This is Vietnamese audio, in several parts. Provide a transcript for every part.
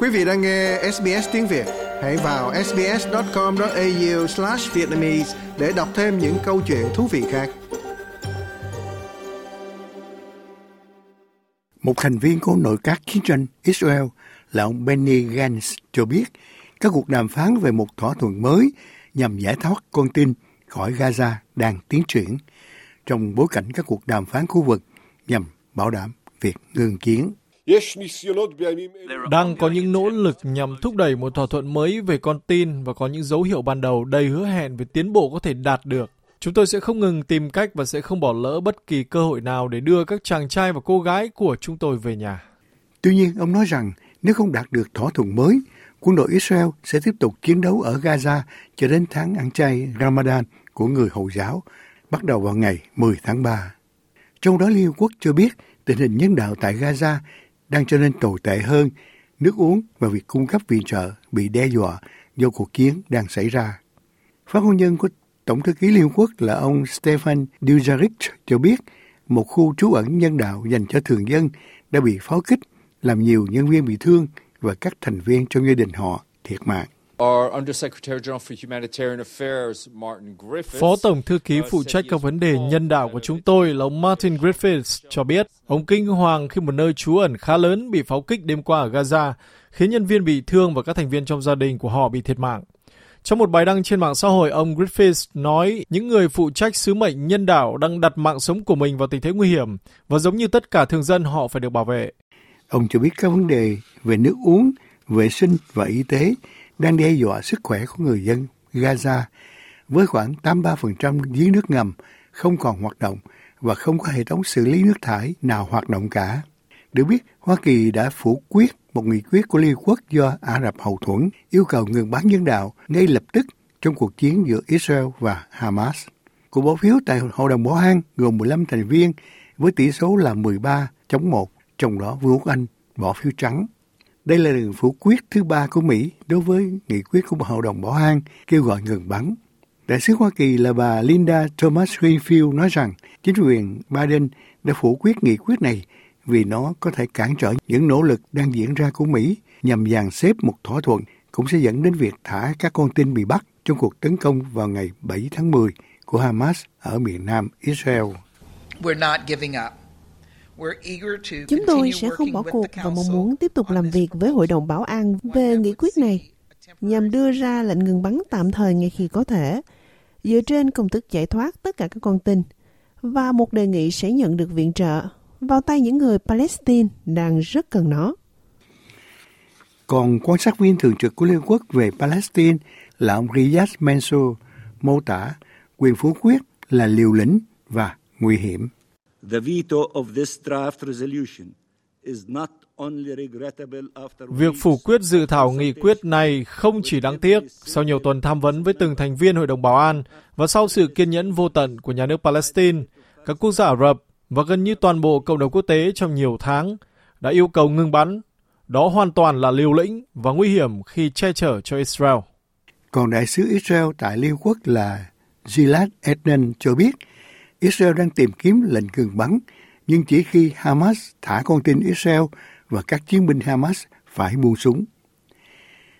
Quý vị đang nghe SBS tiếng Việt, hãy vào sbs.com.au/vietnamese để đọc thêm những câu chuyện thú vị khác. Một thành viên của nội các chiến tranh Israel là ông Benny Gantz cho biết các cuộc đàm phán về một thỏa thuận mới nhằm giải thoát con tin khỏi Gaza đang tiến triển trong bối cảnh các cuộc đàm phán khu vực nhằm bảo đảm việc ngừng chiến. Đang có những nỗ lực nhằm thúc đẩy một thỏa thuận mới về con tin và có những dấu hiệu ban đầu đầy hứa hẹn về tiến bộ có thể đạt được. Chúng tôi sẽ không ngừng tìm cách và sẽ không bỏ lỡ bất kỳ cơ hội nào để đưa các chàng trai và cô gái của chúng tôi về nhà. Tuy nhiên, ông nói rằng nếu không đạt được thỏa thuận mới, quân đội Israel sẽ tiếp tục chiến đấu ở Gaza cho đến tháng ăn chay Ramadan của người Hồi giáo, bắt đầu vào ngày 10 tháng 3. Trong đó Liên Hợp Quốc cho biết tình hình nhân đạo tại Gaza đang trở nên tồi tệ hơn, nước uống và việc cung cấp viện trợ bị đe dọa do cuộc chiến đang xảy ra. Phát ngôn nhân của Tổng thư ký Liên Hợp Quốc là ông Stefan Dujarric cho biết một khu trú ẩn nhân đạo dành cho thường dân đã bị pháo kích, làm nhiều nhân viên bị thương và các thành viên trong gia đình họ thiệt mạng. Phó Tổng Thư ký phụ trách các vấn đề nhân đạo của chúng tôi là ông Martin Griffiths cho biết ông kinh hoàng khi một nơi trú ẩn khá lớn bị pháo kích đêm qua ở Gaza, khiến nhân viên bị thương và các thành viên trong gia đình của họ bị thiệt mạng. Trong một bài đăng trên mạng xã hội, ông Griffiths nói những người phụ trách sứ mệnh nhân đạo đang đặt mạng sống của mình vào tình thế nguy hiểm và giống như tất cả thường dân họ phải được bảo vệ. Ông cho biết các vấn đề về nước uống, vệ sinh và y tế đang đe dọa sức khỏe của người dân Gaza với khoảng 83% giếng nước ngầm không còn hoạt động và không có hệ thống xử lý nước thải nào hoạt động cả. Được biết, Hoa Kỳ đã phủ quyết một nghị quyết của Liên Quốc do Ả Rập hậu thuẫn yêu cầu ngừng bắn nhân đạo ngay lập tức trong cuộc chiến giữa Israel và Hamas. Cuộc bỏ phiếu tại Hội đồng Bảo an gồm 15 thành viên với tỷ số là 13 chống 1, trong đó Vương quốc Anh bỏ phiếu trắng. Đây là lần phủ quyết thứ ba của Mỹ đối với nghị quyết của Hội đồng Bảo an, kêu gọi ngừng bắn. Đại sứ Hoa Kỳ là bà Linda Thomas Greenfield nói rằng, chính quyền Biden đã phủ quyết nghị quyết này vì nó có thể cản trở những nỗ lực đang diễn ra của Mỹ nhằm dàn xếp một thỏa thuận cũng sẽ dẫn đến việc thả các con tin bị bắt trong cuộc tấn công vào ngày 7 tháng 10 của Hamas ở miền nam Israel. Chúng tôi sẽ không bỏ cuộc và mong muốn tiếp tục làm việc với Hội đồng Bảo an về nghị quyết này nhằm đưa ra lệnh ngừng bắn tạm thời ngay khi có thể, dựa trên công thức giải thoát tất cả các con tin và một đề nghị sẽ nhận được viện trợ vào tay những người Palestine đang rất cần nó. Còn quan sát viên thường trực của Liên Quốc về Palestine là ông Riyad Mansour mô tả quyền phủ quyết là liều lĩnh và nguy hiểm. Việc phủ quyết dự thảo nghị quyết này không chỉ đáng tiếc sau nhiều tuần tham vấn với từng thành viên Hội đồng Bảo an và sau sự kiên nhẫn vô tận của nhà nước Palestine, các quốc gia Ả Rập và gần như toàn bộ cộng đồng quốc tế trong nhiều tháng đã yêu cầu ngừng bắn. Đó hoàn toàn là liều lĩnh và nguy hiểm khi che chở cho Israel. Còn đại sứ Israel tại Liên Quốc là Gilad Eden cho biết Israel đang tìm kiếm lệnh ngừng bắn, nhưng chỉ khi Hamas thả con tin Israel và các chiến binh Hamas phải buông súng.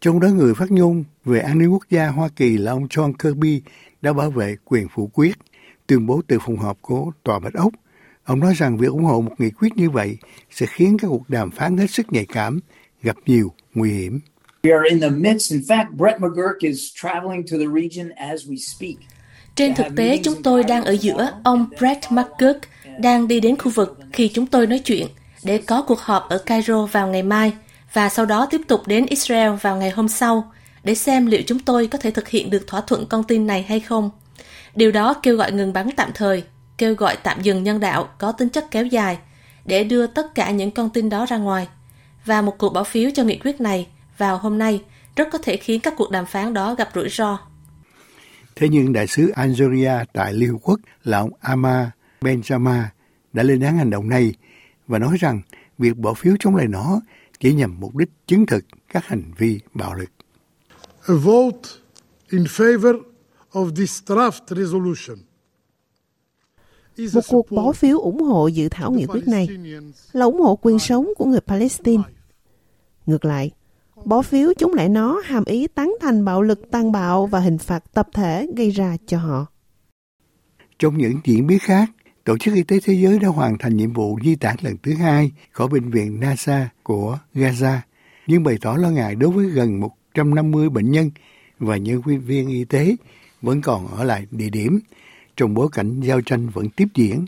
Trong đó người phát ngôn về an ninh quốc gia Hoa Kỳ là ông John Kirby đã bảo vệ quyền phủ quyết, tuyên bố từ phòng họp của Tòa Bạch Ốc – Ông nói rằng việc ủng hộ một nghị quyết như vậy sẽ khiến các cuộc đàm phán hết sức nhạy cảm, gặp nhiều nguy hiểm. Trên thực tế, chúng tôi đang ở giữa. Ông Brett McGurk đang đi đến khu vực khi chúng tôi nói chuyện để có cuộc họp ở Cairo vào ngày mai và sau đó tiếp tục đến Israel vào ngày hôm sau để xem liệu chúng tôi có thể thực hiện được thỏa thuận con tin này hay không. Điều đó kêu gọi ngừng bắn tạm thời kêu gọi tạm dừng nhân đạo có tính chất kéo dài để đưa tất cả những con tin đó ra ngoài. Và một cuộc bỏ phiếu cho nghị quyết này vào hôm nay rất có thể khiến các cuộc đàm phán đó gặp rủi ro. Thế nhưng đại sứ Algeria tại Liên Hợp Quốc là ông Ama Benjama đã lên án hành động này và nói rằng việc bỏ phiếu chống lại nó chỉ nhằm mục đích chứng thực các hành vi bạo lực. A vote in favor of this draft resolution một cuộc bỏ phiếu ủng hộ dự thảo nghị quyết này là ủng hộ quyền sống của người Palestine. Ngược lại, Bỏ phiếu chống lại nó hàm ý tán thành bạo lực tàn bạo và hình phạt tập thể gây ra cho họ. Trong những diễn biến khác, Tổ chức Y tế Thế giới đã hoàn thành nhiệm vụ di tản lần thứ hai khỏi bệnh viện NASA của Gaza, nhưng bày tỏ lo ngại đối với gần 150 bệnh nhân và nhân viên y tế vẫn còn ở lại địa điểm trong bối cảnh giao tranh vẫn tiếp diễn.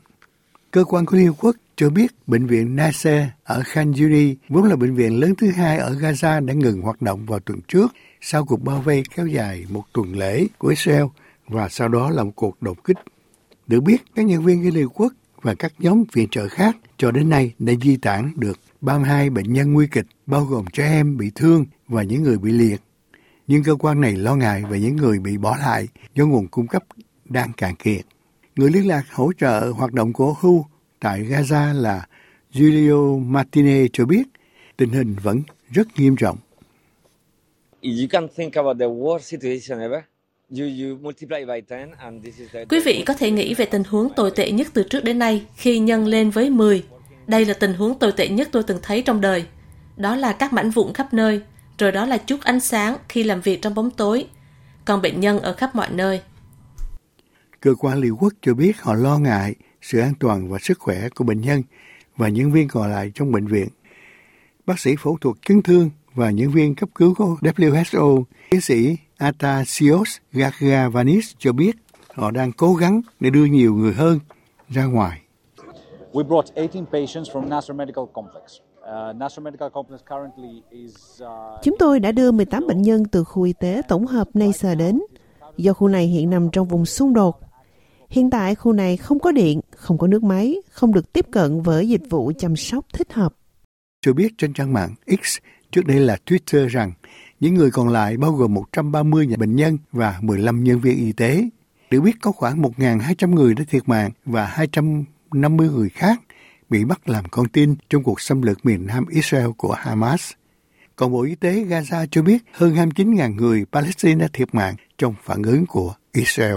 Cơ quan của Liên Hợp Quốc cho biết bệnh viện Nasser ở Khan Yuri vốn là bệnh viện lớn thứ hai ở Gaza đã ngừng hoạt động vào tuần trước sau cuộc bao vây kéo dài một tuần lễ của Israel và sau đó là một cuộc đột kích. Được biết, các nhân viên Liên Hợp Quốc và các nhóm viện trợ khác cho đến nay đã di tản được 32 bệnh nhân nguy kịch, bao gồm trẻ em bị thương và những người bị liệt. Nhưng cơ quan này lo ngại về những người bị bỏ lại do nguồn cung cấp đang cạn kiệt. Người liên lạc hỗ trợ hoạt động của WHO tại Gaza là Julio Martinez cho biết tình hình vẫn rất nghiêm trọng. Quý vị có thể nghĩ về tình huống tồi tệ nhất từ trước đến nay khi nhân lên với 10. Đây là tình huống tồi tệ nhất tôi từng thấy trong đời. Đó là các mảnh vụn khắp nơi, rồi đó là chút ánh sáng khi làm việc trong bóng tối. Còn bệnh nhân ở khắp mọi nơi. Cơ quan Liên Quốc cho biết họ lo ngại sự an toàn và sức khỏe của bệnh nhân và nhân viên còn lại trong bệnh viện. Bác sĩ phẫu thuật chấn thương và nhân viên cấp cứu của WHO, tiến sĩ Atasios Gagavanis cho biết họ đang cố gắng để đưa nhiều người hơn ra ngoài. We brought 18 patients from Nasser Medical Complex. Uh, Chúng tôi đã đưa 18 bệnh nhân từ khu y tế tổng hợp Nasser đến, do khu này hiện nằm trong vùng xung đột Hiện tại khu này không có điện, không có nước máy, không được tiếp cận với dịch vụ chăm sóc thích hợp. Cho biết trên trang mạng X, trước đây là Twitter rằng những người còn lại bao gồm 130 nhà bệnh nhân và 15 nhân viên y tế. Được biết có khoảng 1.200 người đã thiệt mạng và 250 người khác bị bắt làm con tin trong cuộc xâm lược miền Nam Israel của Hamas. Còn Bộ Y tế Gaza cho biết hơn 29.000 người Palestine đã thiệt mạng trong phản ứng của Israel.